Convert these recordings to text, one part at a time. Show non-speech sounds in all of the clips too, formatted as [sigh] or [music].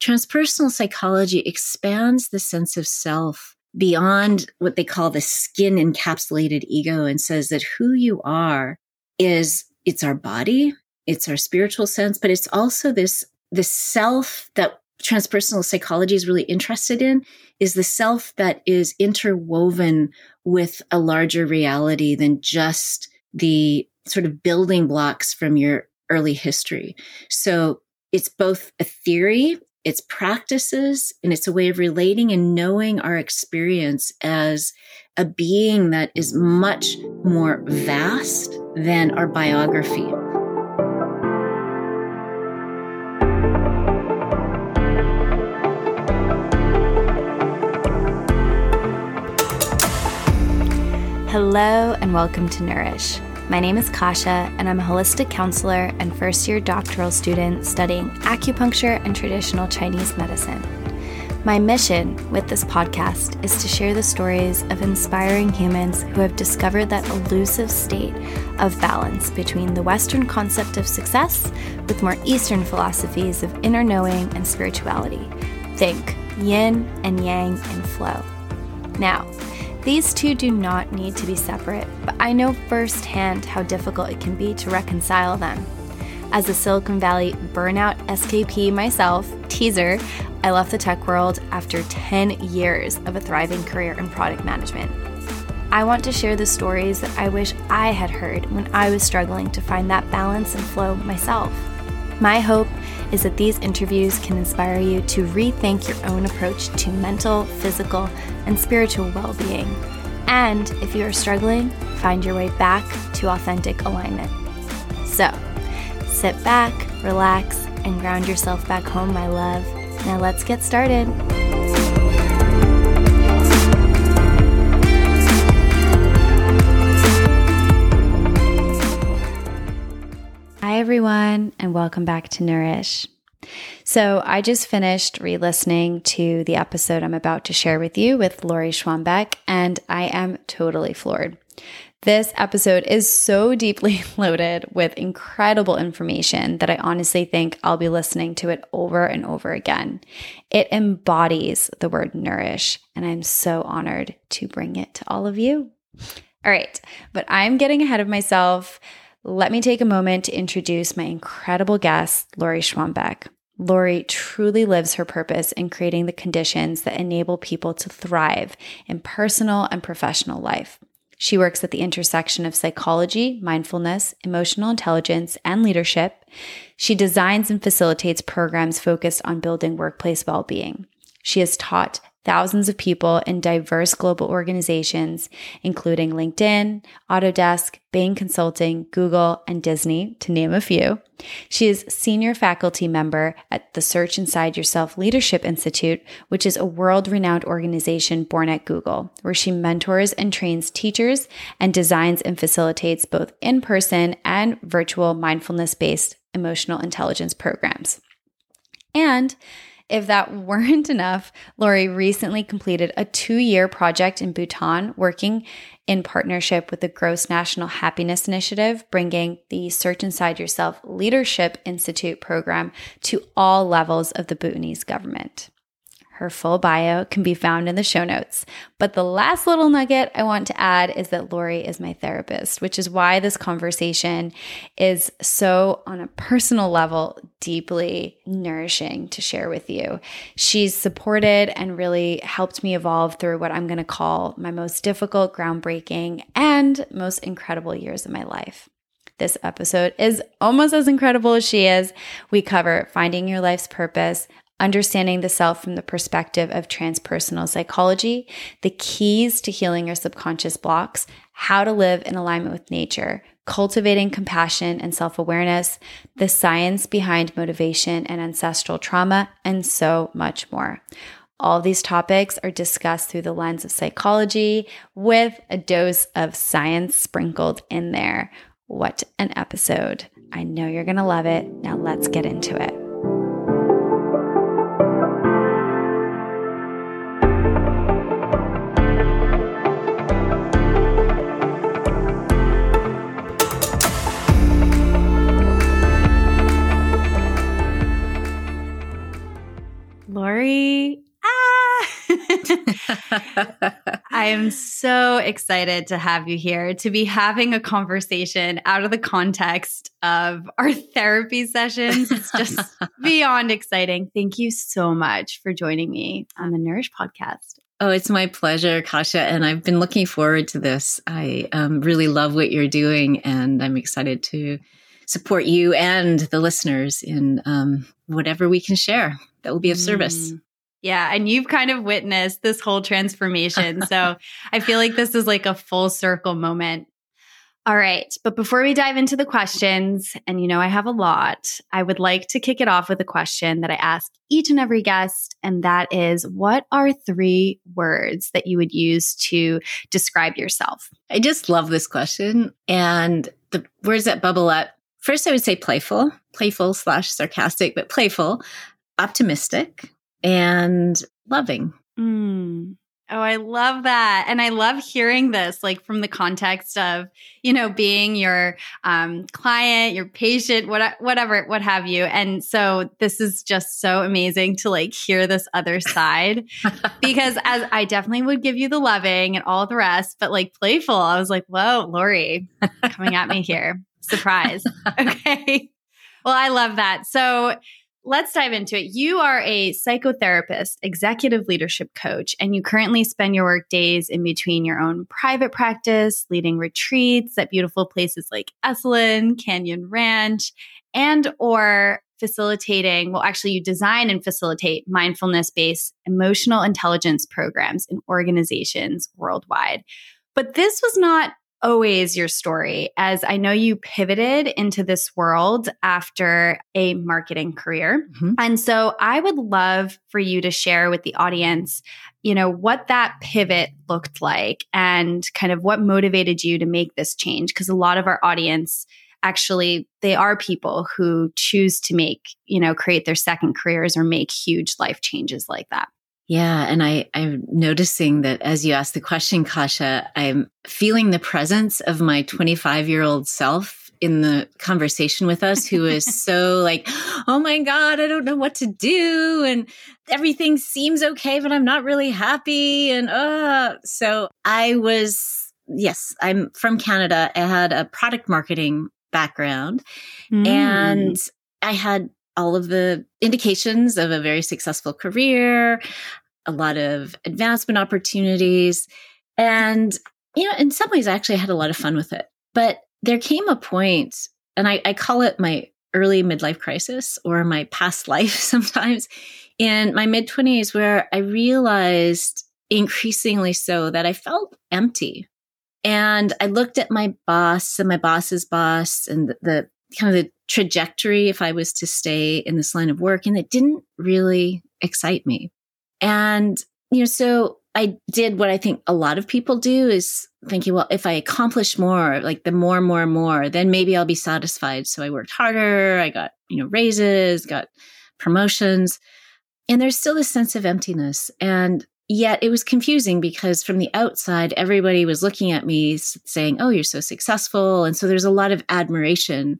transpersonal psychology expands the sense of self beyond what they call the skin encapsulated ego and says that who you are is it's our body, it's our spiritual sense, but it's also this the self that transpersonal psychology is really interested in is the self that is interwoven with a larger reality than just the sort of building blocks from your early history. So it's both a theory, it's practices, and it's a way of relating and knowing our experience as a being that is much more vast than our biography. Hello, and welcome to Nourish. My name is Kasha, and I'm a holistic counselor and first year doctoral student studying acupuncture and traditional Chinese medicine. My mission with this podcast is to share the stories of inspiring humans who have discovered that elusive state of balance between the Western concept of success with more Eastern philosophies of inner knowing and spirituality. Think yin and yang and flow. Now, these two do not need to be separate, but I know firsthand how difficult it can be to reconcile them. As a Silicon Valley burnout SKP myself, teaser, I left the tech world after 10 years of a thriving career in product management. I want to share the stories that I wish I had heard when I was struggling to find that balance and flow myself. My hope is that these interviews can inspire you to rethink your own approach to mental, physical, and spiritual well being. And if you are struggling, find your way back to authentic alignment. So, sit back, relax, and ground yourself back home, my love. Now, let's get started. Everyone, and welcome back to Nourish. So, I just finished re listening to the episode I'm about to share with you with Lori Schwanbeck, and I am totally floored. This episode is so [laughs] deeply loaded with incredible information that I honestly think I'll be listening to it over and over again. It embodies the word nourish, and I'm so honored to bring it to all of you. All right, but I'm getting ahead of myself. Let me take a moment to introduce my incredible guest, Lori Schwanbeck. Lori truly lives her purpose in creating the conditions that enable people to thrive in personal and professional life. She works at the intersection of psychology, mindfulness, emotional intelligence, and leadership. She designs and facilitates programs focused on building workplace well being. She has taught thousands of people in diverse global organizations, including LinkedIn, Autodesk, Bain Consulting, Google, and Disney, to name a few. She is senior faculty member at the Search Inside Yourself Leadership Institute, which is a world renowned organization born at Google, where she mentors and trains teachers and designs and facilitates both in person and virtual mindfulness based emotional intelligence programs. And if that weren't [laughs] enough, Lori recently completed a two year project in Bhutan working in partnership with the Gross National Happiness Initiative, bringing the Search Inside Yourself Leadership Institute program to all levels of the Bhutanese government. Her full bio can be found in the show notes. But the last little nugget I want to add is that Lori is my therapist, which is why this conversation is so, on a personal level, deeply nourishing to share with you. She's supported and really helped me evolve through what I'm going to call my most difficult, groundbreaking, and most incredible years of my life. This episode is almost as incredible as she is. We cover finding your life's purpose, understanding the self from the perspective of transpersonal psychology, the keys to healing your subconscious blocks, how to live in alignment with nature, cultivating compassion and self awareness, the science behind motivation and ancestral trauma, and so much more. All these topics are discussed through the lens of psychology with a dose of science sprinkled in there. What an episode! I know you're going to love it. Now let's get into it. I am so excited to have you here to be having a conversation out of the context of our therapy sessions. It's just [laughs] beyond exciting. Thank you so much for joining me on the Nourish podcast. Oh, it's my pleasure, Kasha. And I've been looking forward to this. I um, really love what you're doing, and I'm excited to support you and the listeners in um, whatever we can share that will be of service. Mm. Yeah. And you've kind of witnessed this whole transformation. [laughs] so I feel like this is like a full circle moment. All right. But before we dive into the questions, and you know, I have a lot, I would like to kick it off with a question that I ask each and every guest. And that is what are three words that you would use to describe yourself? I just love this question. And the words that bubble up first, I would say playful, playful slash sarcastic, but playful, optimistic, and loving. Mm. Oh, I love that. And I love hearing this, like from the context of, you know, being your um, client, your patient, what, whatever, what have you. And so this is just so amazing to like hear this other side [laughs] because as I definitely would give you the loving and all the rest, but like playful, I was like, whoa, Lori coming at me here. Surprise. [laughs] [laughs] Okay. Well, I love that. So let's dive into it. You are a psychotherapist, executive leadership coach, and you currently spend your work days in between your own private practice, leading retreats at beautiful places like Esalen, Canyon Ranch, and or facilitating, well, actually, you design and facilitate mindfulness based emotional intelligence programs in organizations worldwide. But this was not always your story, as I know you pivoted into this world after a marketing career. Mm-hmm. And so I would love for you to share with the audience, you know, what that pivot looked like and kind of what motivated you to make this change. Because a lot of our audience, actually they are people who choose to make you know create their second careers or make huge life changes like that yeah. And I, I'm noticing that as you ask the question, Kasha, I'm feeling the presence of my 25 year old self in the conversation with us who is [laughs] so like, oh my God, I don't know what to do. And everything seems okay, but I'm not really happy. And uh, so I was, yes, I'm from Canada. I had a product marketing background mm. and I had all of the indications of a very successful career, a lot of advancement opportunities. And, you know, in some ways, I actually had a lot of fun with it. But there came a point, and I, I call it my early midlife crisis or my past [laughs] life sometimes in my mid 20s, where I realized increasingly so that I felt empty. And I looked at my boss and my boss's boss and the, the kind of the trajectory if I was to stay in this line of work. And it didn't really excite me. And, you know, so I did what I think a lot of people do is thinking, well, if I accomplish more, like the more, more, more, then maybe I'll be satisfied. So I worked harder. I got, you know, raises, got promotions. And there's still this sense of emptiness. And yet it was confusing because from the outside, everybody was looking at me saying, oh, you're so successful. And so there's a lot of admiration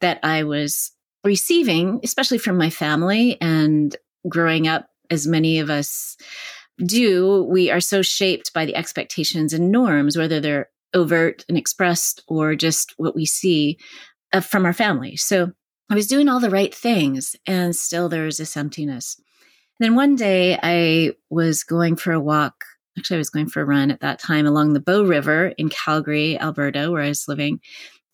that I was receiving, especially from my family and growing up, as many of us do, we are so shaped by the expectations and norms, whether they're overt and expressed or just what we see uh, from our family. So I was doing all the right things and still there was this emptiness. then one day I was going for a walk. Actually, I was going for a run at that time along the Bow River in Calgary, Alberta, where I was living.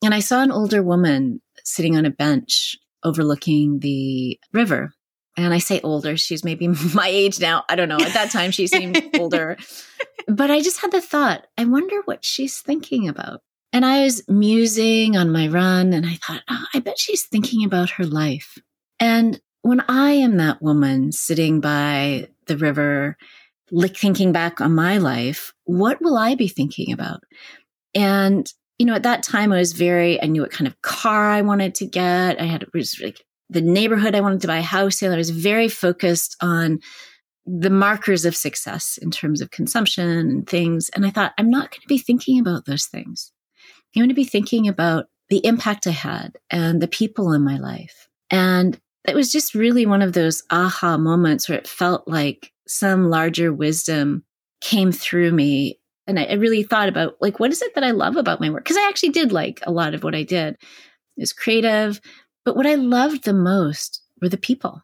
And I saw an older woman sitting on a bench overlooking the river. And I say older, she's maybe [laughs] my age now. I don't know. At that time, she seemed [laughs] older. But I just had the thought, I wonder what she's thinking about. And I was musing on my run and I thought, oh, I bet she's thinking about her life. And when I am that woman sitting by the river, like thinking back on my life, what will I be thinking about? And you know, at that time I was very, I knew what kind of car I wanted to get. I had, was like the neighborhood I wanted to buy a house in. I was very focused on the markers of success in terms of consumption and things. And I thought, I'm not going to be thinking about those things. I'm going to be thinking about the impact I had and the people in my life. And it was just really one of those aha moments where it felt like some larger wisdom came through me. And I, I really thought about like, what is it that I love about my work? Because I actually did like a lot of what I did. It was creative. But what I loved the most were the people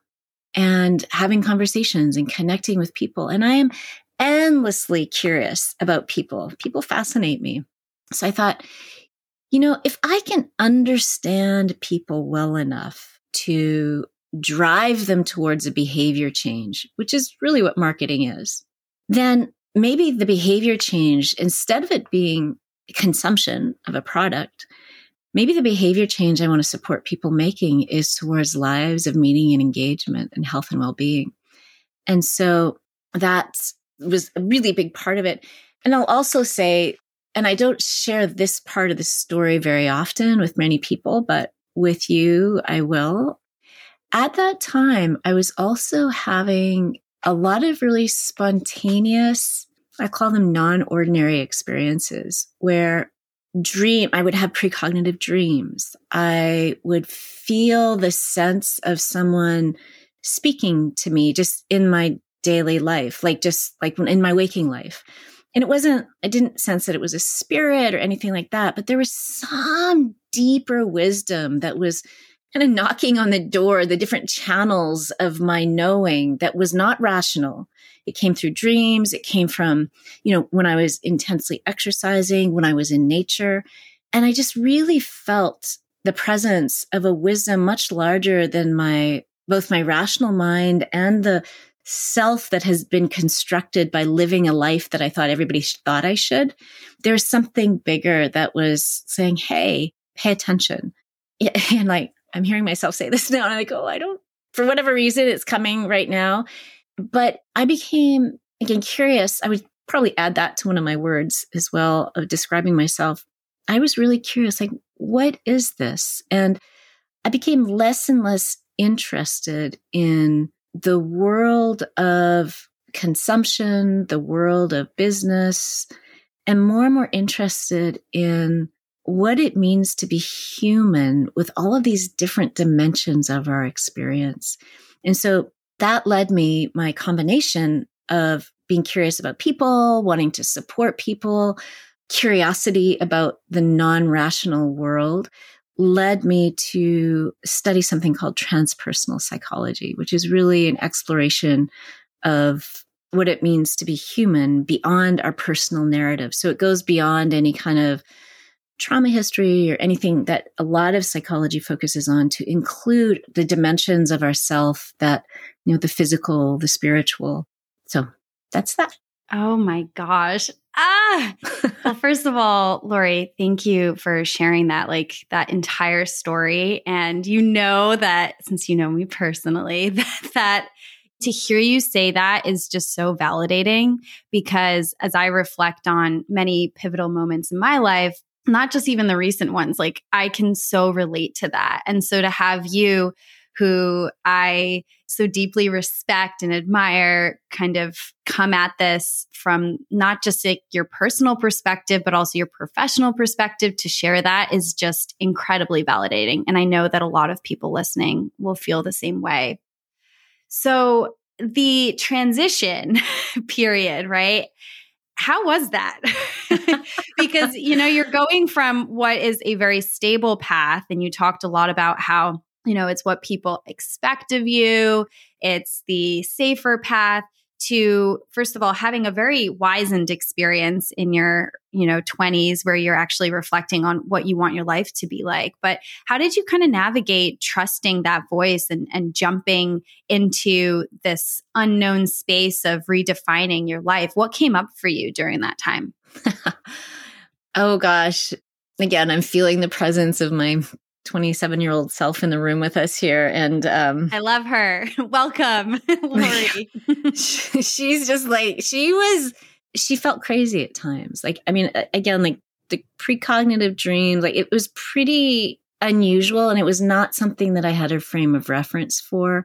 and having conversations and connecting with people. And I am endlessly curious about people. People fascinate me. So I thought, you know, if I can understand people well enough to drive them towards a behavior change, which is really what marketing is, then maybe the behavior change, instead of it being consumption of a product, maybe the behavior change I want to support people making is towards lives of meaning and engagement and health and well being. And so that was a really big part of it. And I'll also say, and I don't share this part of the story very often with many people, but with you, I will. At that time, I was also having a lot of really spontaneous, I call them non ordinary experiences where dream, I would have precognitive dreams. I would feel the sense of someone speaking to me just in my daily life, like just like in my waking life. And it wasn't, I didn't sense that it was a spirit or anything like that, but there was some deeper wisdom that was kind of knocking on the door, the different channels of my knowing that was not rational. It came through dreams. It came from, you know, when I was intensely exercising, when I was in nature. And I just really felt the presence of a wisdom much larger than my, both my rational mind and the self that has been constructed by living a life that I thought everybody thought I should. There's something bigger that was saying, Hey, pay attention. [laughs] And like, I'm hearing myself say [laughs] this now and I'm like, oh, I don't, for whatever reason, it's coming right now. But I became, again, curious. I would probably add that to one of my words as well of describing myself. I was really curious, like, what is this? And I became less and less interested in the world of consumption, the world of business, and more and more interested in what it means to be human with all of these different dimensions of our experience. And so that led me, my combination of being curious about people, wanting to support people, curiosity about the non rational world led me to study something called transpersonal psychology, which is really an exploration of what it means to be human beyond our personal narrative. So it goes beyond any kind of trauma history or anything that a lot of psychology focuses on to include the dimensions of ourself that you know the physical the spiritual. So that's that. Oh my gosh. Ah! [laughs] Well first of all lori thank you for sharing that like that entire story. And you know that since you know me personally [laughs] that that to hear you say that is just so validating because as I reflect on many pivotal moments in my life, not just even the recent ones, like I can so relate to that. And so to have you, who I so deeply respect and admire, kind of come at this from not just like your personal perspective, but also your professional perspective to share that is just incredibly validating. And I know that a lot of people listening will feel the same way. So the transition [laughs] period, right? How was that? [laughs] because, you know, you're going from what is a very stable path, and you talked a lot about how, you know, it's what people expect of you, it's the safer path to first of all having a very wizened experience in your you know 20s where you're actually reflecting on what you want your life to be like. But how did you kind of navigate trusting that voice and, and jumping into this unknown space of redefining your life? What came up for you during that time? [laughs] Oh gosh. Again i'm feeling the presence of my 27 year old self in the room with us here. And um, I love her. [laughs] Welcome, [laughs] [laughs] Lori. she's just like, she was, she felt crazy at times. Like, I mean, again, like the precognitive dreams, like it was pretty unusual and it was not something that I had a frame of reference for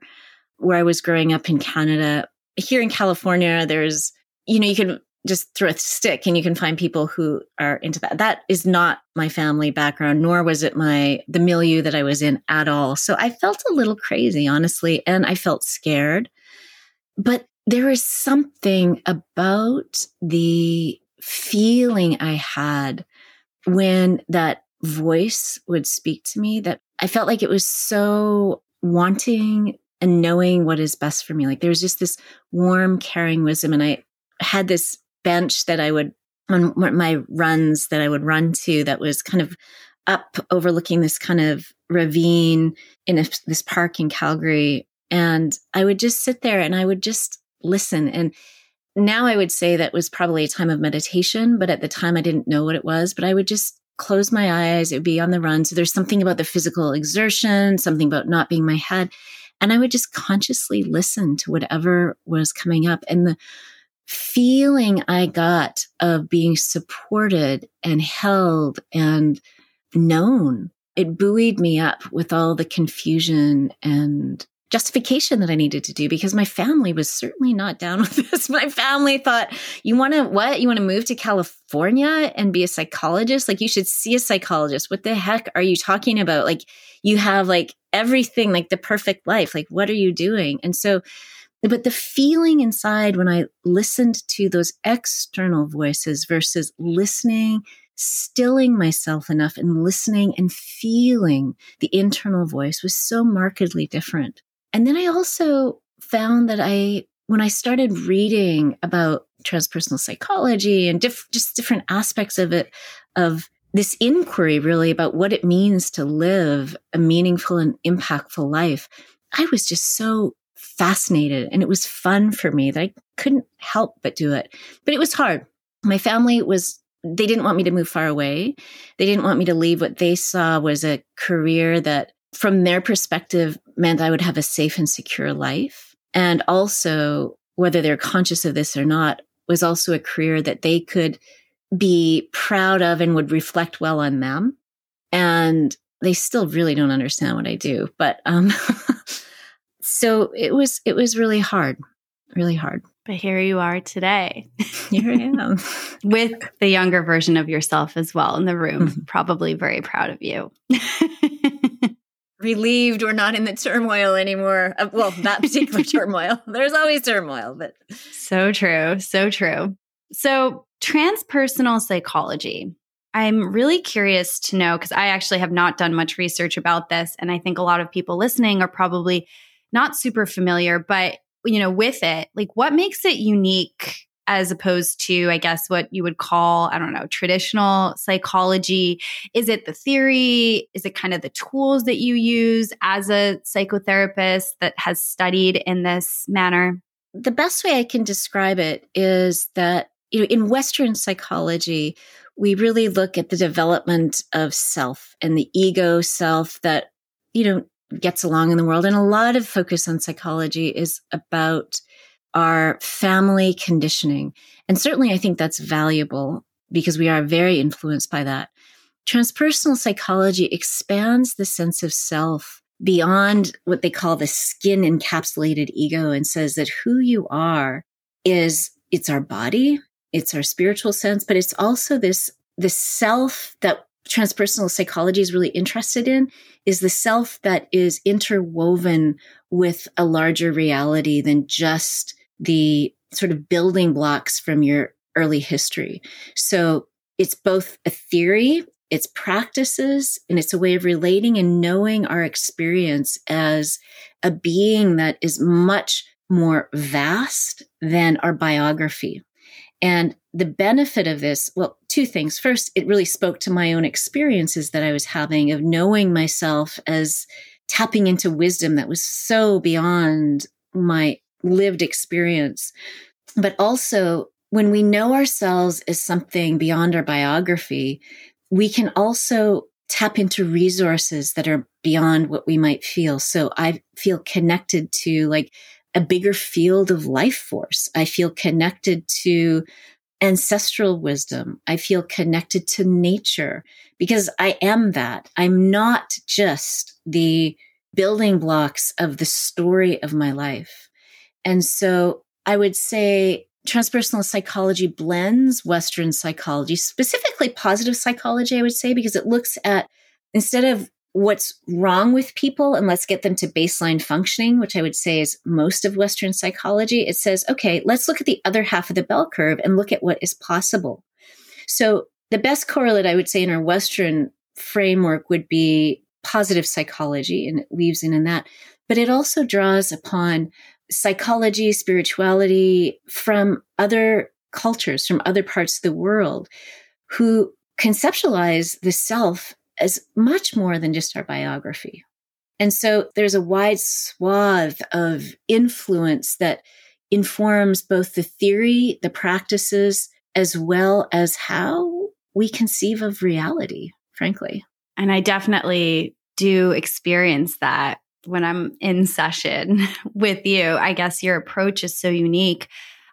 where I was growing up in Canada. Here in California, there's, you know, you can just through a stick and you can find people who are into that. That is not my family background, nor was it my, the milieu that I was in at all. So I felt a little crazy, honestly, and I felt scared. But there is something about the feeling I had when that voice would speak to me that I felt like it was so wanting and knowing what is best for me. Like there was just this warm, caring wisdom. And I had this bench that I would on my runs that I would run to that was kind of up overlooking this kind of ravine in a, this park in Calgary. And I would just sit there and I would just listen. And now I would say that was probably a time of meditation, but at the time I didn't know what it was. But I would just close my eyes, it would be on the run. So there's something about the physical exertion, something about not being my head. And I would just consciously listen to whatever was coming up. And the feeling I got of being supported and held and known, it buoyed me up with all the confusion and justification that I needed to do because my family was certainly not down [laughs] with this. My family thought, you want to, what? You want to move to California and be a psychologist? Like, you should see a psychologist. What the heck are you talking about? Like, you have like everything, like the perfect life. Like, what are you doing? And so, but the feeling inside when I listened to those external voices versus listening, stilling myself enough and listening and feeling the internal voice was so markedly different. And then I also found that I, when I started reading about transpersonal psychology and diff- just different aspects of it, of this inquiry really about what it means to live a meaningful and impactful life, I was just so fascinated and it was fun for me that I couldn't help but do it. But it was hard. My family was, they didn't want me to move far away. They didn't want me to leave what they saw was a career that, from their perspective, meant I would have a safe and secure life. And also, whether they're conscious of this or not, was also a career that they could be proud of and would reflect well on them. And they still really don't understand what I do, but um, [laughs] so it was it was really hard, really hard. But here you are today. [laughs] Here I am. With the younger version of yourself as well in the room, mm-hmm. probably very proud of you. [laughs] Relieved we're not in the turmoil anymore. Uh, well, that particular [laughs] turmoil. There's always turmoil, but so true, so true. So, transpersonal psychology. I'm really curious to know because I actually have not done much research about this. And I think a lot of people listening are probably not super familiar, but you know, with it, like what makes it unique as opposed to, I guess, what you would call, I don't know, traditional psychology? Is it the theory? Is it kind of the tools that you use as a psychotherapist that has studied in this manner? The best way I can describe it is that, you know, in Western psychology, we really look at the development of self and the ego self that, you know, gets along in the world. And a lot of focus on psychology is about our family conditioning. And certainly I think that's valuable because we are very influenced by that. Transpersonal psychology expands the sense of self beyond what they call the skin encapsulated ego and says that who you are is it's our body, it's our spiritual sense, but it's also this the self that transpersonal psychology is really interested in is the self that is interwoven with a larger reality than just the sort of building blocks from your early history. So it's both a theory, it's practices, and it's a way of relating and knowing our experience as a being that is much more vast than our biography. And the benefit of this, well, two things. First, it really spoke to my own experiences that I was having of knowing myself as tapping into wisdom that was so beyond my lived experience. But also, when we know ourselves as something beyond our biography, we can also tap into resources that are beyond what we might feel. So I feel connected to like a bigger field of life force. I feel connected to ancestral wisdom. I feel connected to nature because I am that. I'm not just the building blocks of the story of my life. And so I would say transpersonal psychology blends Western psychology, specifically positive psychology, I would say, because it looks at instead of what's wrong with people and let's get them to baseline functioning, which I would say is most of Western psychology, it says, okay, let's look at the other half of the bell curve and look at what is possible. So the best correlate I would say in our Western framework would be positive psychology, and it weaves in in that. But it also draws upon psychology, spirituality from other cultures, from other parts of the world who conceptualize the self as much more than just our biography. And so there's a wide swath of influence that informs both the theory, the practices, as well as how we conceive of reality, frankly. And I definitely do experience that when I'm in session [laughs] with you. I guess your approach is so unique.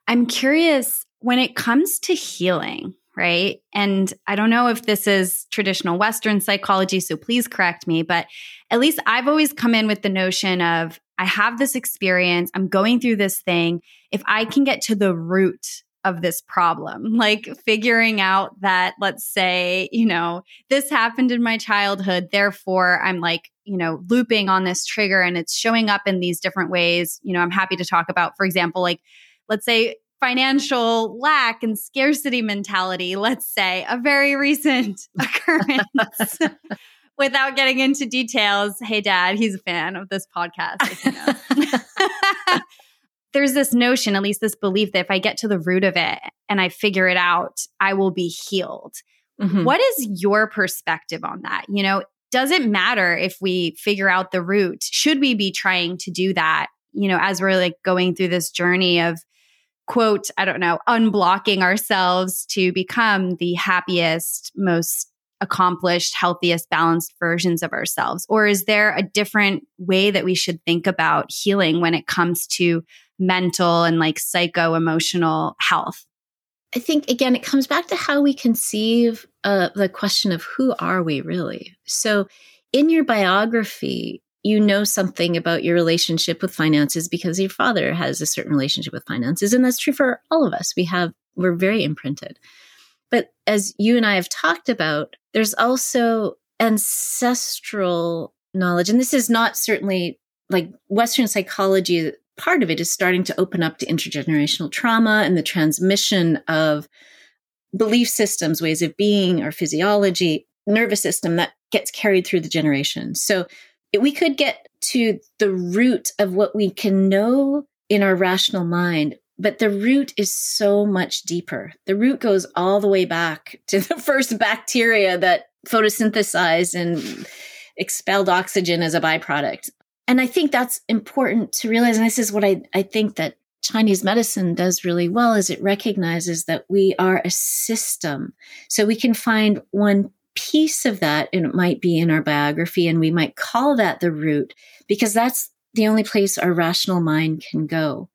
I'm curious when it comes to healing, right? And I don't know if this is traditional Western psychology, so please correct me, but at least I've always come in with the notion of I have this experience, I'm going through this thing. If I can get to the root of this problem, [laughs] like figuring out that, let's say, you know, this happened in my childhood. Therefore, I'm like, you know, looping on this trigger and it's showing up in these different ways. You know, I'm happy to talk about, for example, like, let's say financial lack and scarcity mentality, let's say, a very recent [laughs] occurrence. [laughs] Without getting into details, hey, dad, he's a fan of this podcast. You know. [laughs] there's this notion, at least this belief, that if I get to the root of it and I figure it out, I will be healed. Mm-hmm. What is your perspective on that? You know, does it matter if we figure out the root? Should we be trying to do that, you know, as we're like going through this journey of quote, I don't know, unblocking ourselves to become the happiest, most accomplished, healthiest, balanced versions of ourselves? Or is there a different way that we should think about healing when it comes to mental and like psycho emotional health? I think again, it comes back to how we conceive uh, the question of who are we really. So, in your biography, you know something about your relationship with finances because your father has a certain relationship with finances, and that's true for all of us. We have we're very imprinted. But as you and I have talked about, there's also ancestral knowledge, and this is not certainly like Western psychology part of it is starting to open up to intergenerational trauma and the transmission of belief systems, ways of being, or physiology, nervous system that gets carried through the generations. So we could get to the root of what we can know in our rational mind, but the root is so much deeper. The root goes all the way back [laughs] to the first bacteria that photosynthesized and expelled oxygen as a byproduct. And I think that's important to realize. And this is what I, I think that Chinese medicine does really well is it recognizes that we are a system. So we can find one piece of that and it might be in our biography and we might call that the root because that's the only place our rational mind can go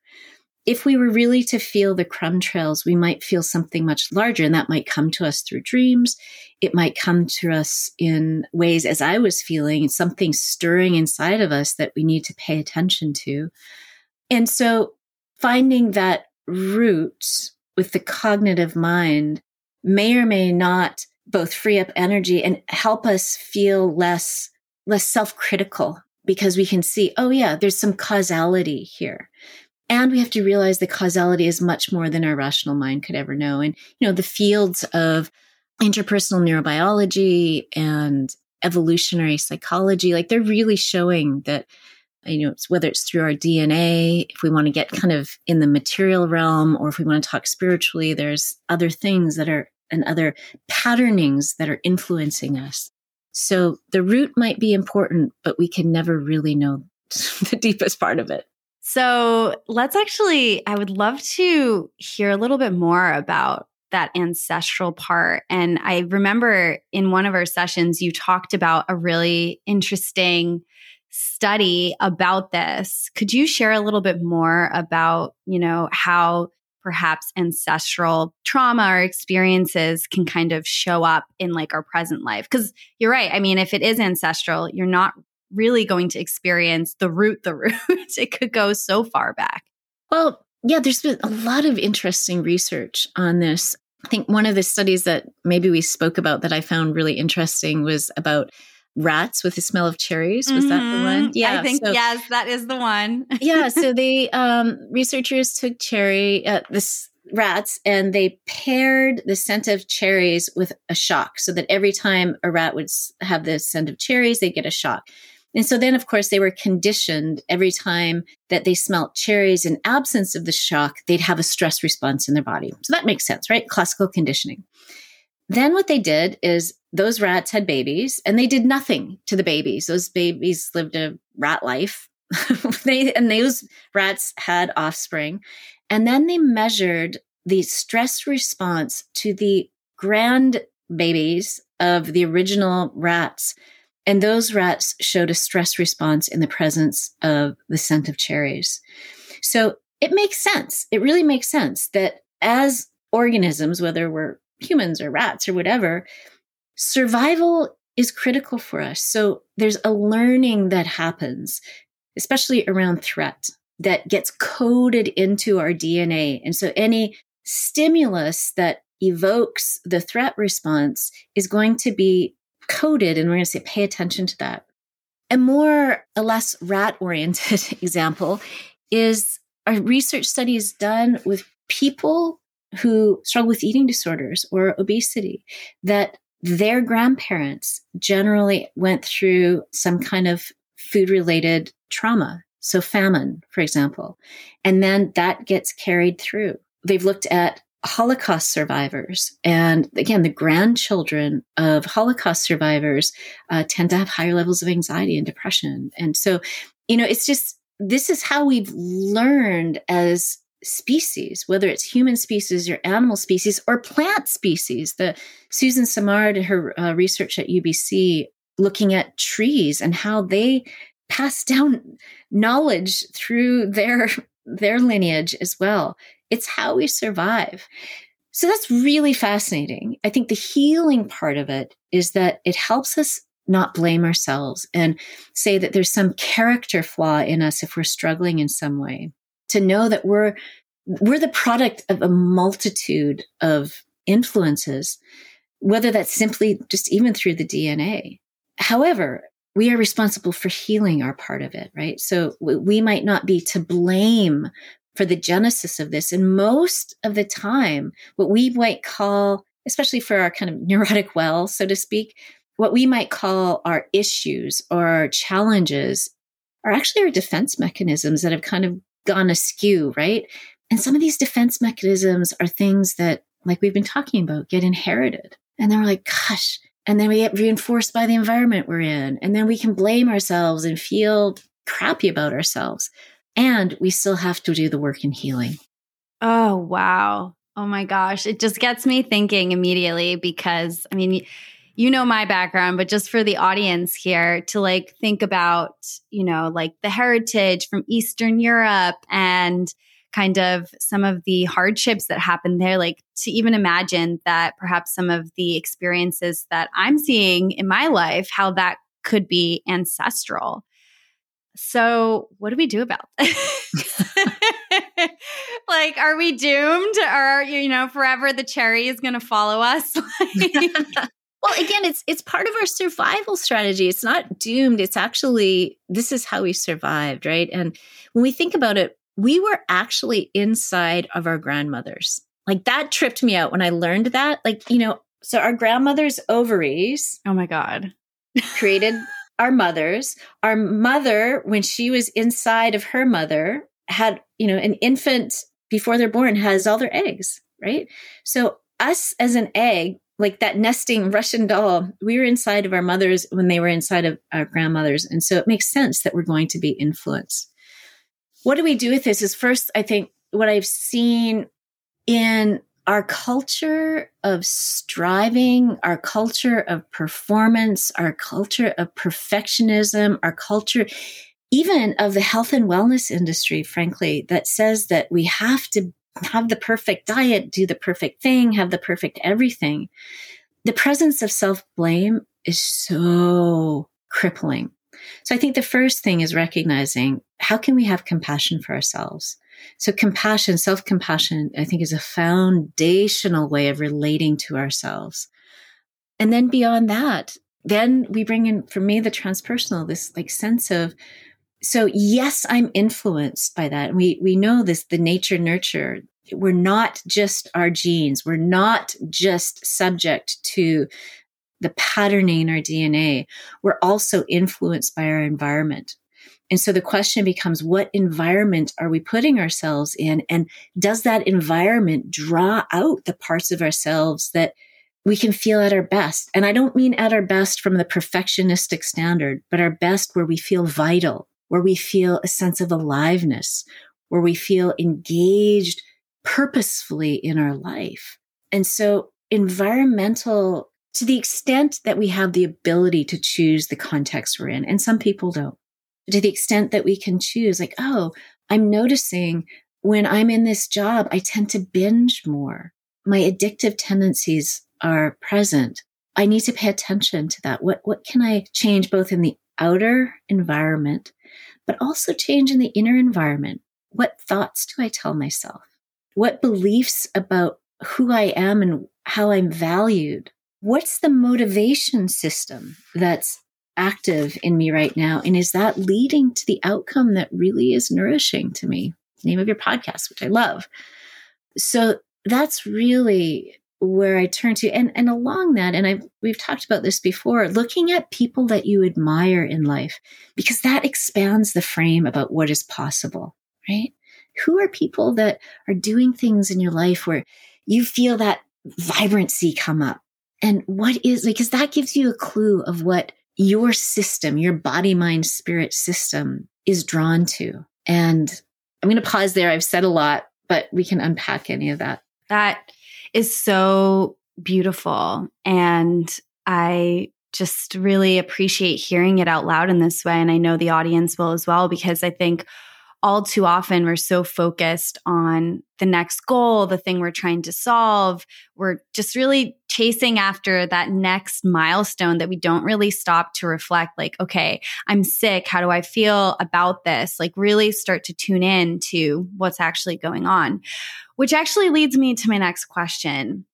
if we were really to feel the crumb trails, we might feel something much larger, and that might come to us through dreams. It might come to us in ways, as I was feeling, something stirring inside of us that we need to pay attention to. And so, finding that root with the cognitive mind may or may not both free up energy and help us feel less less self-critical because we can see oh yeah there's some causality here and we have to realize the causality is much more than our rational mind could ever know. And, you know, the fields of interpersonal neurobiology and evolutionary psychology, like they're really showing that, you know, whether it's through our DNA, if we want to get kind of in the material realm, or if we want to talk spiritually, there's other things that are and other patternings that are influencing us. So the root might be important, but we can never really know [laughs] the deepest part of it. So let's actually, I would love to hear a little bit more about that ancestral part. And I remember in one of our sessions, you talked about a really interesting study about this. Could you share a little bit more about, you know, how perhaps ancestral trauma or experiences can kind of show up in like our present life? Because you're right. I mean, if it is ancestral, you're not really going to experience the root, the [laughs] root. it could go so far back. Well, Yeah, there's been a lot of interesting research on this. I think one of the studies that maybe we spoke about that I found really interesting was about rats with the smell of cherries. Was mm-hmm. that the mm-hmm. one? Yeah, I think so, yes, that is the one. [laughs] yeah, so they um, researchers took cherry uh, this rats and they paired the scent of cherries with a shock, so that every time a rat would have the scent of cherries, they get a shock. And so then, of course, they were conditioned every time that they smelt cherries in absence of the shock, they'd have a stress response in their body. So that makes sense, right? Classical conditioning. Then what they did is those rats had babies and they did nothing to the babies. Those babies lived a rat life. [laughs] they, and those rats had offspring. And then they measured the stress response to the grand babies of the original rats and those rats showed a stress response in the presence of the scent of cherries. So it makes sense. It really makes sense that as organisms, whether we're humans or rats or whatever, survival is critical for us. So there's a learning that happens, especially around threat, that gets coded into our DNA. And so any stimulus that evokes the threat response is going to be coded and we're going to say pay attention to that. A more, a less rat oriented [laughs] example is a research studies done with people who struggle with eating disorders or obesity that their grandparents generally went through some kind of food related trauma. So famine, for example, and then that gets carried through. They've looked at Holocaust survivors. And again, the grandchildren of Holocaust survivors uh, tend to have higher levels of anxiety and depression. And so, you know, it's just, this is how we've learned as species, whether it's human species or animal species or plant species. The Suzanne Simard and her uh, research at UBC looking at trees and how they pass down knowledge through their [laughs] their lineage as well it's how we survive. So that's really fascinating. I think the healing part of it is that it helps us not blame ourselves and say that there's some character flaw in us if we're struggling in some way. To know that we're we're the product of a multitude of influences, whether that's simply just even through the DNA. However, we are responsible for healing our part of it, right? So we might not be to blame for the genesis of this. And most of the time, what we might call, especially for our kind of neurotic well, so to speak, what we might call our issues or our challenges are actually our defense mechanisms that have kind of gone askew, right? And some of these defense mechanisms are things that, like we've been talking about, get inherited. And then we're like, gosh, and then we get reinforced by the environment we're in. And then we can blame ourselves and feel crappy about ourselves and we still have to do the work in healing. Oh, wow. Oh my gosh. It just gets me thinking immediately because, I mean, you know my background, but just for the audience here to like think about, you know, like the heritage from Eastern Europe and kind of some of the hardships that happened there, like to even imagine that perhaps some of the experiences that I'm seeing in my life, how that could be ancestral. So, what do we do about this? [laughs] like, are we doomed? Or, you know, forever the cherry is going to follow us? [laughs] [laughs] well, again, it's it's part of our survival strategy. It's not doomed. It's actually this is how we survived, right? And when we think about it, we were actually inside of our grandmothers. Like that tripped me out when I learned that. Like, you know, so our grandmother's ovaries. Oh my God. created our mothers. Our mother, when she was inside of her mother, had, you know, an infant before they're born has all their eggs, right? So us as an egg, like that nesting Russian doll, we were inside of our mothers when they were inside of our grandmothers. And so it makes sense that we're going to be influenced. What do we do with this is first, I think what I've seen in our culture of striving, our culture of performance, our culture of perfectionism, our culture, even of the health and wellness industry, frankly, that says that we have to have the perfect diet, do the perfect thing, have the perfect everything. The presence of self blame is so crippling. So I think the first thing is recognizing how can we have compassion for ourselves? So compassion, self compassion, I think is a foundational way of relating to ourselves. And then beyond that, then we bring in, for me, the transpersonal, this like sense of, so yes, I'm influenced by that. We, we know this, the nature nurture. We're not just our genes. We're not just subject to the patterning in our DNA. We're also influenced by our environment. And so the question becomes, what environment are we putting ourselves in? And does that environment draw out the parts of ourselves that we can feel at our best? And I don't mean at our best from the perfectionistic standard, but our best where we feel vital, where we feel a sense of aliveness, where we feel engaged purposefully in our life. And so environmental, to the extent that we have the ability to choose the context we're in, and some people don't to the extent that we can choose, like, oh, I'm noticing when I'm in this job, I tend to binge more. My addictive tendencies are present. I need to pay attention to that. What, what can I change both in the outer environment, but also change in the inner environment? What thoughts do I tell myself? What beliefs about who I am and how I'm valued? What's the motivation system that's active in me right now? And is that leading to the outcome that really is nourishing to me? Name of your podcast, which I love. So that's really where I turn to. And, and along that, and I've, we've talked about this before, looking at people that you admire in life, because that expands the frame about what is possible, right? Who are people that are doing things in your life where you feel that vibrancy come up? And what is, because that gives you a clue of what your system, your body, mind, spirit system is drawn to. And I'm going to pause there. I've said a lot, but we can unpack any of that. That is so beautiful. And I just really appreciate hearing it out loud in this way. And I know the audience will as well, because I think all too often we're so focused on the next goal, the thing we're trying to solve. We're just really chasing after that next milestone that we don't really stop to reflect like, okay, I'm sick. How do I feel about this? Like really start to tune in to what's actually going on, which actually leads me to my next question.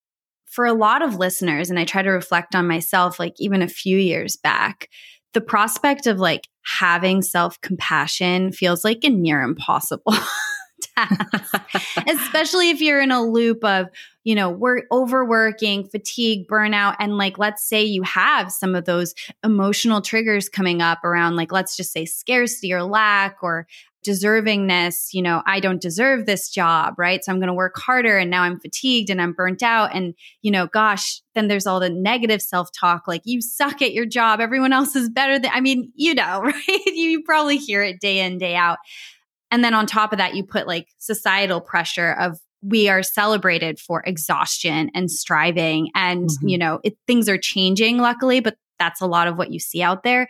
For a lot of listeners, and I try to reflect on myself, like even a few years back, the prospect of like having self compassion feels like a near impossible [laughs] task, [laughs] especially if you're in a loop of, you know, work, overworking, fatigue, burnout. And like, let's say you have some of those emotional triggers coming up around, like, let's just say scarcity or lack or deservingness, you know, I don't deserve this job, right? So I'm going to work harder and now I'm fatigued and I'm burnt out. And, you know, gosh, then there's all the negative self talk like, you suck at your job. Everyone else is better than, I mean, you know, [laughs] right? you, probably hear it day in, day out. And then on top of that, you put like societal pressure of, we are celebrated for exhaustion and striving and mm-hmm. you know it, things are changing luckily but that's a lot of what you see out there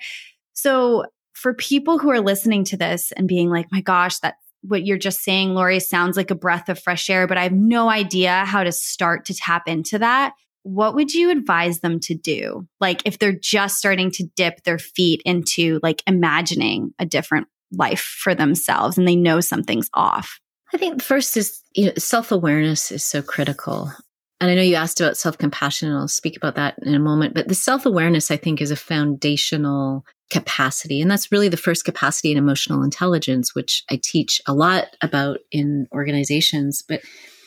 so for people who are listening to this and being like, my gosh, that what you're just saying, Lori, sounds like a breath of fresh air, but I have no idea how to start to tap into that. What would you advise them to do? Like if they're just starting to dip their feet into like imagining a different life for themselves and they know something's off? I think first is you know, self awareness is so critical. And I know you asked about self compassion, and I'll speak about that in a moment. But the self awareness, I think, is a foundational capacity. And that's really the first capacity in emotional intelligence, which I teach a lot about in organizations. But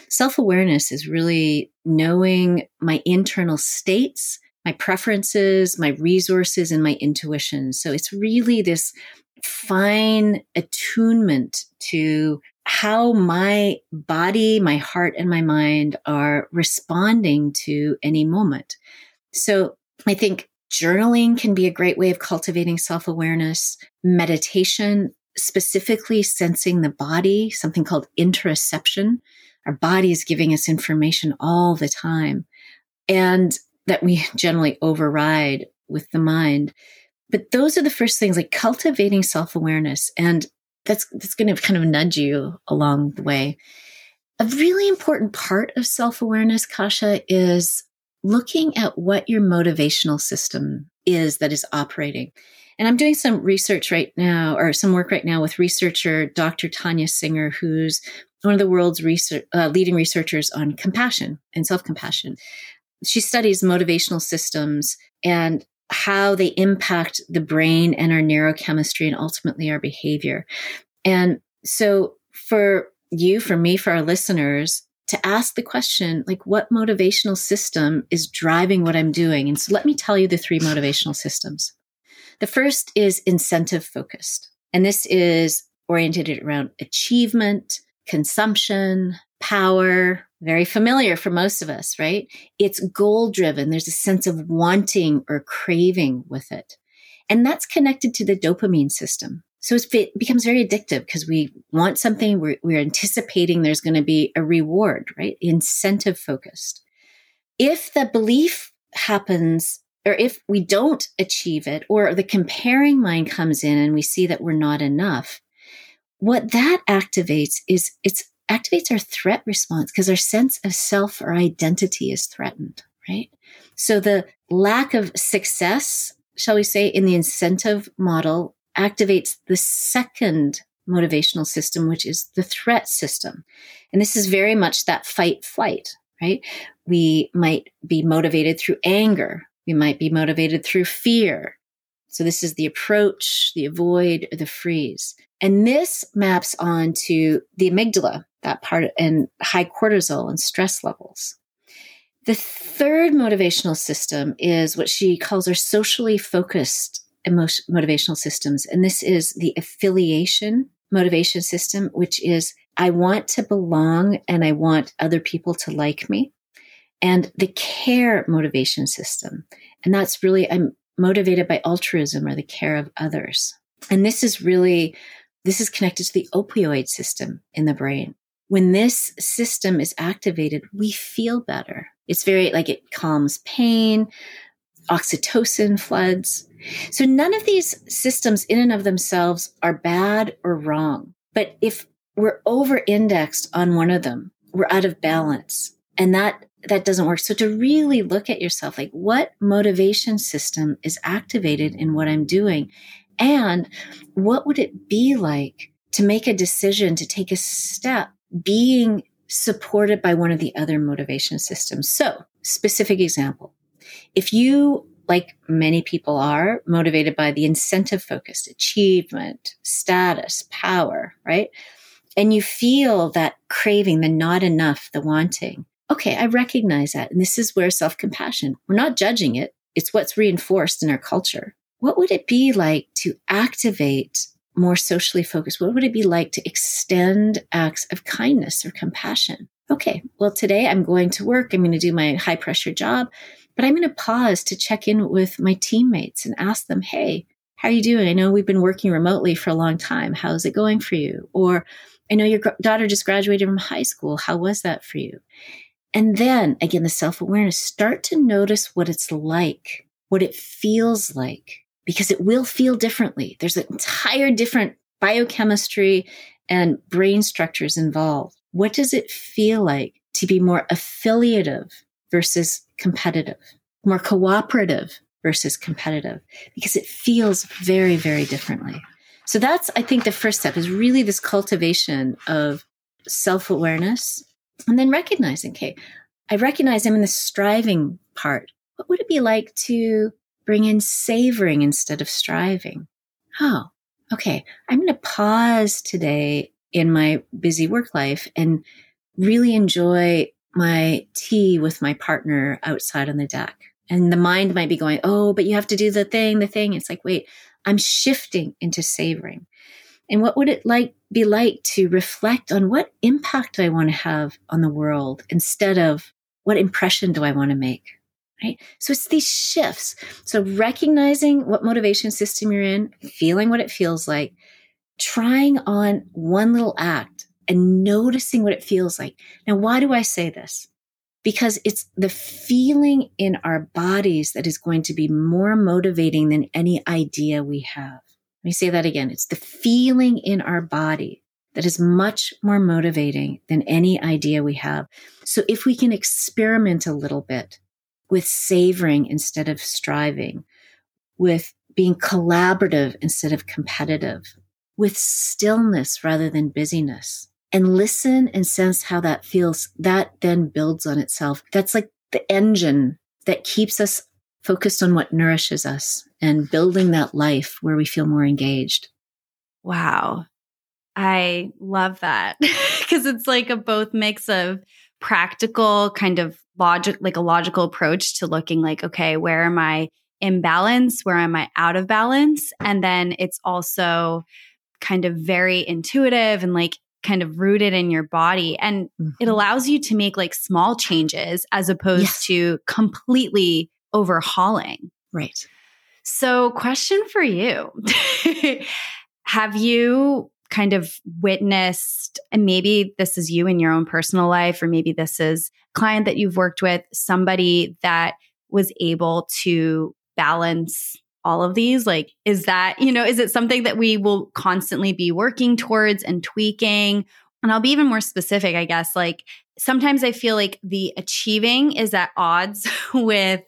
self awareness is really knowing my internal states, my preferences, my resources, and my intuition. So it's really this fine attunement to how my body, my heart, and my mind are responding to any moment. So I think journaling can be a great way of cultivating self awareness, meditation, specifically sensing the body, something called interoception. Our body is giving us information all the time, and that we generally override with the mind. But those are the first things like cultivating self awareness. And that's that's going to kind of nudge you along the way. A really important part of self-awareness, Kasha, is looking at what your motivational system is that is operating. And I'm doing some research right now, or some work right now with researcher Dr. Tania Singer, who's one of the world's research, uh, leading researchers on compassion and self compassion. She studies motivational systems and how they impact the brain and our neurochemistry and ultimately our behavior. And so for you, for me, for our listeners, to ask the question, like, what motivational system is driving what I'm doing? And so let me tell you the three motivational systems. The first is incentive focused. And this is oriented around achievement, consumption, power, very familiar for most of us, right? It's goal driven. There's a sense of wanting or craving with it. And that's connected to the dopamine system. So it becomes very addictive because we want something, we're, we're anticipating there's going to be a reward, right? Incentive focused. If the belief happens, or if we don't achieve it, or the comparing mind comes in and we see that we're not enough, what that activates is it's activates our threat response because our sense of self or identity is threatened, right? So the lack of success, shall we say, in the incentive model activates the second motivational system, which is the threat system. And this is very much that fight flight, right? We might be motivated through anger. We might be motivated through fear. So this is the approach, the avoid, or the freeze. And this maps on to the amygdala, that part, and high cortisol and stress levels. The third motivational system is what she calls our socially focused emotion, motivational systems. And this is the affiliation motivation system, which is I want to belong and I want other people to like me. And the care motivation system. And that's really, I'm motivated by altruism or the care of others. And this is really this is connected to the opioid system in the brain. When this system is activated, we feel better. It's very like it calms pain, oxytocin floods. So none of these systems in and of themselves are bad or wrong. But if we're over indexed on one of them, we're out of balance. And that that doesn't work. So to really look at yourself, like what motivation system is activated in what I'm doing and what would it be like to make a decision to take a step being supported by one of the other motivation systems? So, specific example. If you, like many people are, motivated by the incentive focused achievement, status, power, right? And you feel that craving, the not enough, the wanting. Okay, I recognize that. And this is where self compassion, we're not judging it. It's what's reinforced in our culture what would it be like to activate more socially focused? What would it be like to extend acts of kindness or compassion? Okay, well, today I'm going to work. I'm going to do my high pressure job, but I'm going to pause to check in with my teammates and ask them, Hey, how are you doing? I know we've been working remotely for a long time. How's it going for you? Or I know your daughter just graduated from high school. How was that for you? And then again, the self awareness, start to notice what it's like, what it feels like because it will feel differently. There's an entire different biochemistry and brain structures involved. What does it feel like to be more affiliative versus competitive, more cooperative versus competitive? Because it feels very, very differently. So that's, I think, the first step is really this cultivation of self awareness and then recognizing, okay, I recognize I'm in the striving part. What would it be like to bring in savoring instead of striving. Oh, okay. I'm going to pause today in my busy work life and really enjoy my tea with my partner outside on the deck. And the mind might be going, Oh, but you have to do the thing, the thing. It's like, wait, I'm shifting into savoring. And what would it like be like to reflect on what impact do I want to have on the world instead of what impression do I want to make? right? So it's these shifts. So recognizing what motivation system you're in, feeling what it feels like, trying on one little act and noticing what it feels like. Now, why do I say this? Because it's the feeling in our bodies that is going to be more motivating than any idea we have. Let me say that again. It's the feeling in our body that is much more motivating than any idea we have. So if we can experiment a little bit with savoring instead of striving, with being collaborative instead of competitive, with stillness rather than busyness, and listen and sense how that feels. That then builds on itself. That's like the engine that keeps us focused on what nourishes us and building that life where we feel more engaged. Wow. I love that [laughs] because it's like a both mix of practical kind of logic, like a logical approach to looking like, okay, where am I in balance? Where am I out of balance? And then it's also kind of very intuitive and like kind of rooted in your body. And mm-hmm. it allows you to make like small changes as opposed yes. to completely overhauling. Right. So, question for you [laughs] Have you kind of witnessed, and maybe this is you in your own personal life, or maybe this is client that you've worked with, somebody that was able to balance all of these? Like, is that, you know, is it something that we will constantly be working towards and tweaking? And I'll be even more specific, I guess. Like, sometimes I feel like the achieving is at odds [laughs] with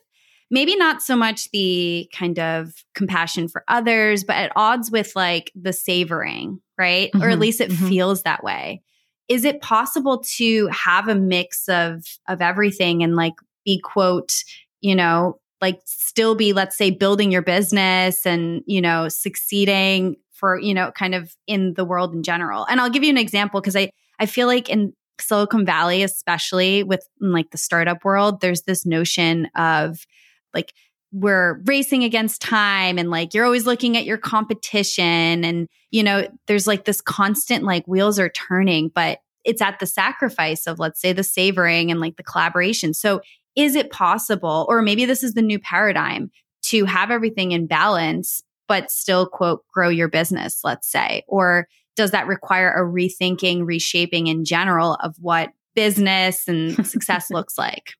maybe not so much the kind of compassion for others, but at odds with like the savoring, right? Mm-hmm. Or at mm-hmm. least it mm-hmm. feels that way. Is it possible to have a mix of of everything and like be quote, you know, like still be let's say building your business and, you know, succeeding for, you know, kind of in the world in general. And I'll give you an example because I I feel like in Silicon Valley especially with like the startup world, there's this notion of like we're racing against time and like you're always looking at your competition and you know there's like this constant like wheels are turning but it's at the sacrifice of let's say the savoring and like the collaboration so is it possible or maybe this is the new paradigm to have everything in balance but still quote grow your business let's say? Or does that require a rethinking reshaping in general of what business and [laughs] success looks like?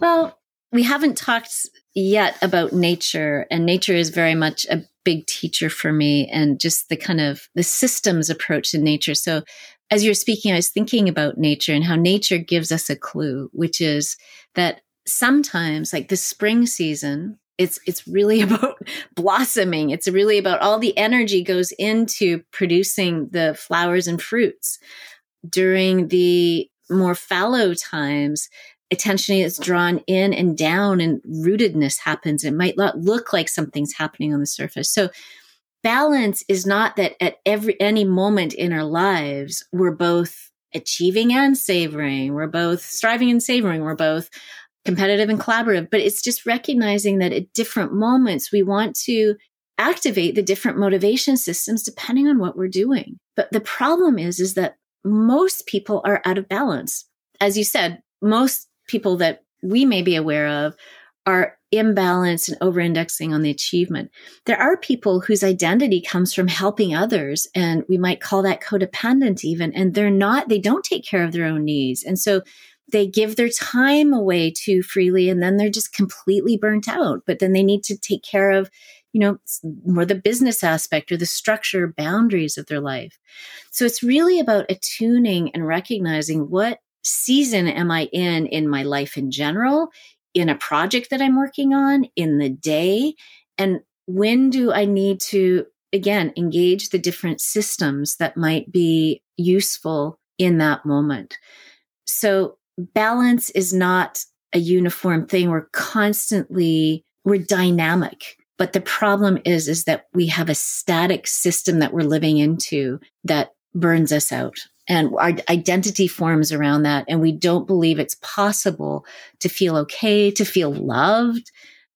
Well we haven't talked yet about nature and nature is very much a big teacher for me and just the kind of the systems approach to nature. So as you're speaking i was thinking about nature and how nature gives us a clue which is that sometimes like the spring season it's it's really [laughs] about blossoming it's really about all the energy goes into producing the flowers and fruits during the more fallow times attention is drawn in and down and rootedness happens. It might not look like something's happening on the surface. So balance is not that at every any moment in our lives we're both achieving and savoring we're both striving and savoring we're both competitive and collaborative but it's just recognizing that at different moments we want to activate the different motivation systems depending on what we're doing but the problem is is that most people are out of balance as you said most people that we may be aware of are imbalanced and over indexing on the achievement. There are people whose identity comes from helping others, and we might call that codependent even, and they're not, they don't take care of their own needs. And so they give their time away too freely, and then they're just completely burnt out. But then they need to take care of, you know, more the business aspect or the structure boundaries of their life. So it's really about attuning and recognizing what season am I in in my life in general, in a project that I'm working on, in the day? And when do I need to, again, engage the different systems that might be useful in that moment? So balance is not a uniform thing. We're constantly, we're dynamic. But the problem is, is that we have a static system that we're living into that burns us out and our identity forms around that. And we don't believe it's possible to feel okay, to feel loved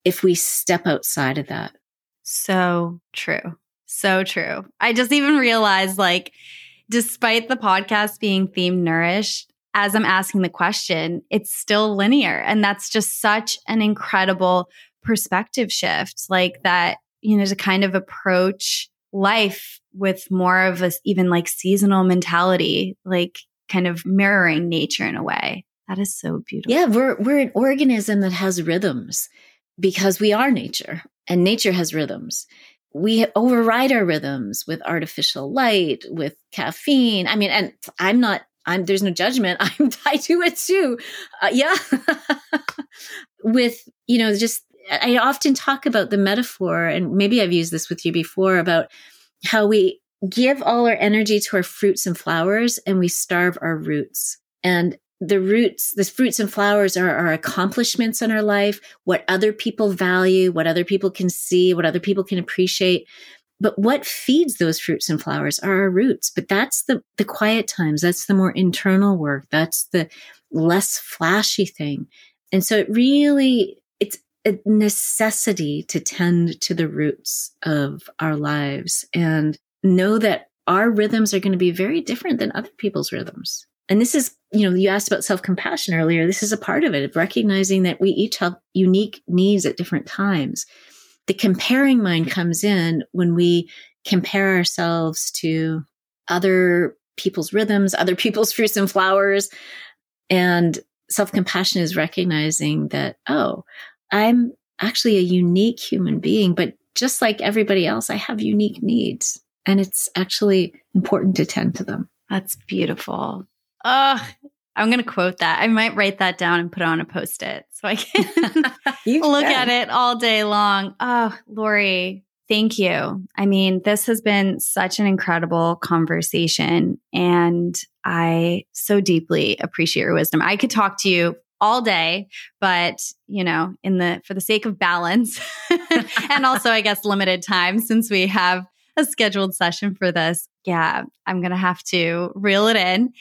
if we step outside of that. So true. So true. I just even realized like, despite the podcast being theme nourished, as I'm asking the question, it's still linear. And that's just such an incredible perspective shift. Like that, you know, to kind of approach life with more of a even like seasonal mentality, like kind of mirroring nature in a way. That is so beautiful. Yeah, we're we're an organism that has rhythms because we are nature and nature has rhythms. We override our rhythms with artificial light, with caffeine. I mean, and I'm not I'm there's no judgment. [laughs] I'm I do it too. Uh, yeah. [laughs] with, you know, just I often talk about the metaphor, and maybe I've used this with you before about how we give all our energy to our fruits and flowers and we starve our roots. And the roots, the fruits and flowers are our accomplishments in our life, what other people value, what other people can see, what other people can appreciate. But what feeds those fruits and flowers are our roots. But that's the, the quiet times. That's the more internal work. That's the less flashy thing. And so it really, it's a necessity to tend to the roots of our lives and know that our rhythms are going to be very different than other people's rhythms. And this is, you know, you asked about self compassion earlier. This is a part of it, of recognizing that we each have unique needs at different times. The comparing mind comes in when we compare ourselves to other people's rhythms, other [laughs] people's fruits and flowers. And self compassion is recognizing that, oh, I'm actually a unique human being, but just like everybody else, I have unique needs. And it's actually important to tend to them. That's beautiful. Oh, I'm going to quote that. I might write that down and put it on a post it so I can [laughs] [laughs] look at it all day long. Oh, Lori, thank you. I mean, this has been such an incredible conversation and I so deeply appreciate your wisdom. I could talk to you all day, but you know, in the for the sake of balance [laughs] and also I guess limited time since we have a scheduled session for this, yeah, I'm going to have to reel it in.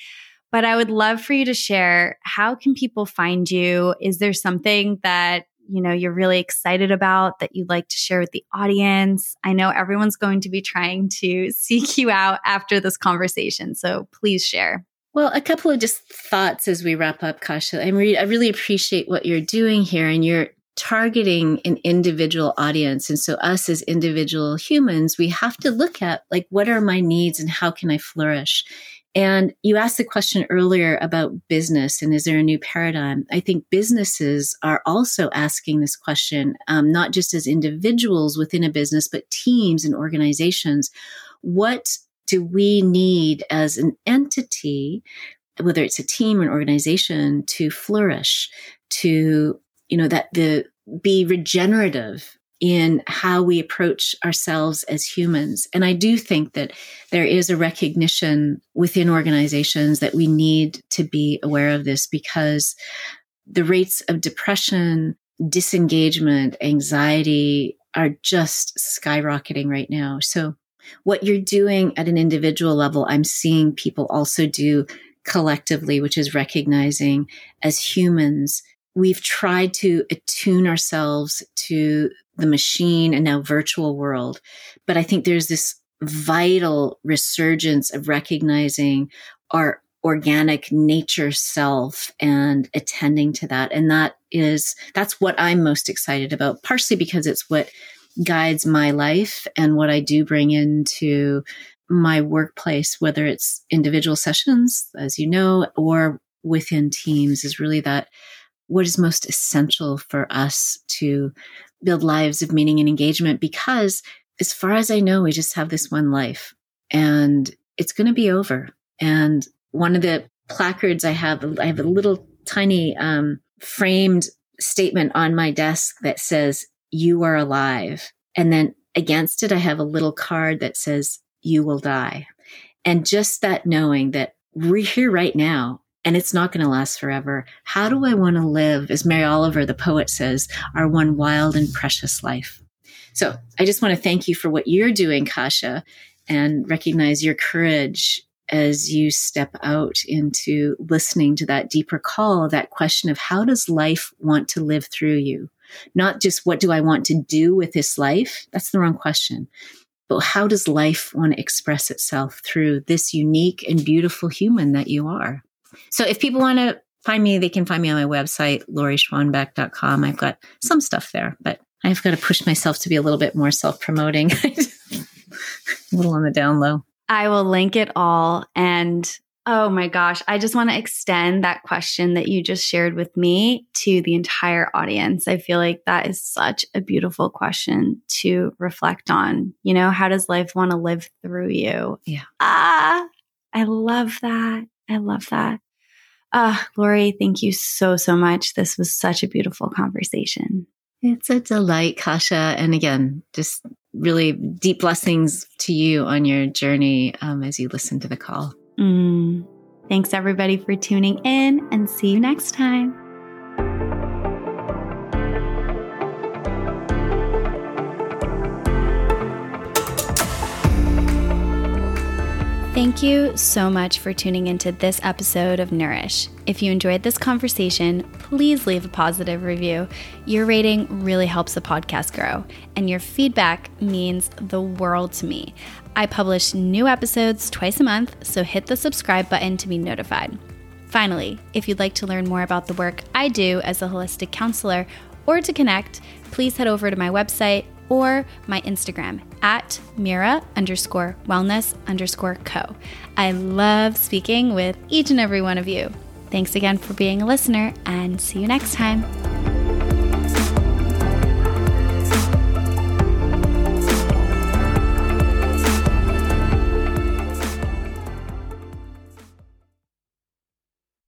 But I would love for you to share how can people find you? Is there something that you know you're really excited about that you'd like to share with the audience? I know everyone's going to be trying to [laughs] seek you out after this conversation, so please share. Well, a couple of just thoughts as we wrap up, Kasha. I'm re- I really appreciate what you're doing here, and you're targeting an individual audience. And so, us as individual humans, we have to look at like, what are my needs and how can I flourish? And you asked the question earlier about business and is there a new paradigm? I think businesses are also asking this question, um, not just as individuals within a business, but teams and organizations. What do we need as an entity, whether it's a team or an organization, to flourish, to, you know, that the be regenerative in how we approach ourselves as humans. And I do think that there is a recognition within organizations that we need to be aware of this because the rates of depression, disengagement, anxiety are just skyrocketing right now. So what you're doing at an individual level, I'm seeing people also do collectively, which is recognizing as humans we've tried to attune ourselves to the machine and now virtual world. But I think there's this vital resurgence of recognizing our organic nature self and attending to that. And that is, that's what I'm most excited about, partially because it's what guides my life and what I do bring into my workplace, whether it's individual sessions, as you know, or within teams is really that what is most essential for us to build lives of meaning and engagement because as far as I know, we just have this one life and it's going to be over. And one of the placards I have, I have a little tiny um, framed statement on my desk that says, You are alive. And then against it, I have a little card that says, You will die. And just that knowing that we're here right now and it's not going to last forever. How do I want to live, as Mary Oliver, the poet says, our one wild and precious life? So I just want to thank you for what you're doing, Kasha, and recognize your courage as you step out into listening to that deeper call, that question of how does life want to live through you? Not just what do I want to do with this life? That's the wrong question. But how does life want to express itself through this unique and beautiful human that you are? So if people want to find me, they can find me on my website, lorischwanbeck.com. I've got some stuff there, but I've got to push myself to be a little bit more self promoting, [laughs] a little on the down low. I will link it all. And oh my gosh, I just want to extend that question that you just shared with me to the entire audience. I feel like that is such a beautiful question to reflect on. You know, how does life want to live through you? Yeah. Ah, I love that. I love that. Ah, uh, Lori, thank you so, so much. This was such a beautiful conversation. It's a delight, Kasha. And again, just really deep blessings to you on your journey um, as you listen to the call. Mm. Thanks, everybody, for tuning in, and see you next time. Thank you so much for tuning into this episode of Nourish. If you enjoyed this conversation, please leave a positive review. Your rating really helps the podcast grow, and your feedback means the world to me. I publish new episodes twice a month, so hit the subscribe button to be notified. Finally, if you'd like to learn more about the work I do as a holistic counselor or to connect, please head over to my website or my Instagram at Mira underscore wellness underscore co. I love speaking with each and every one of you. Thanks again for being a listener and see you next time.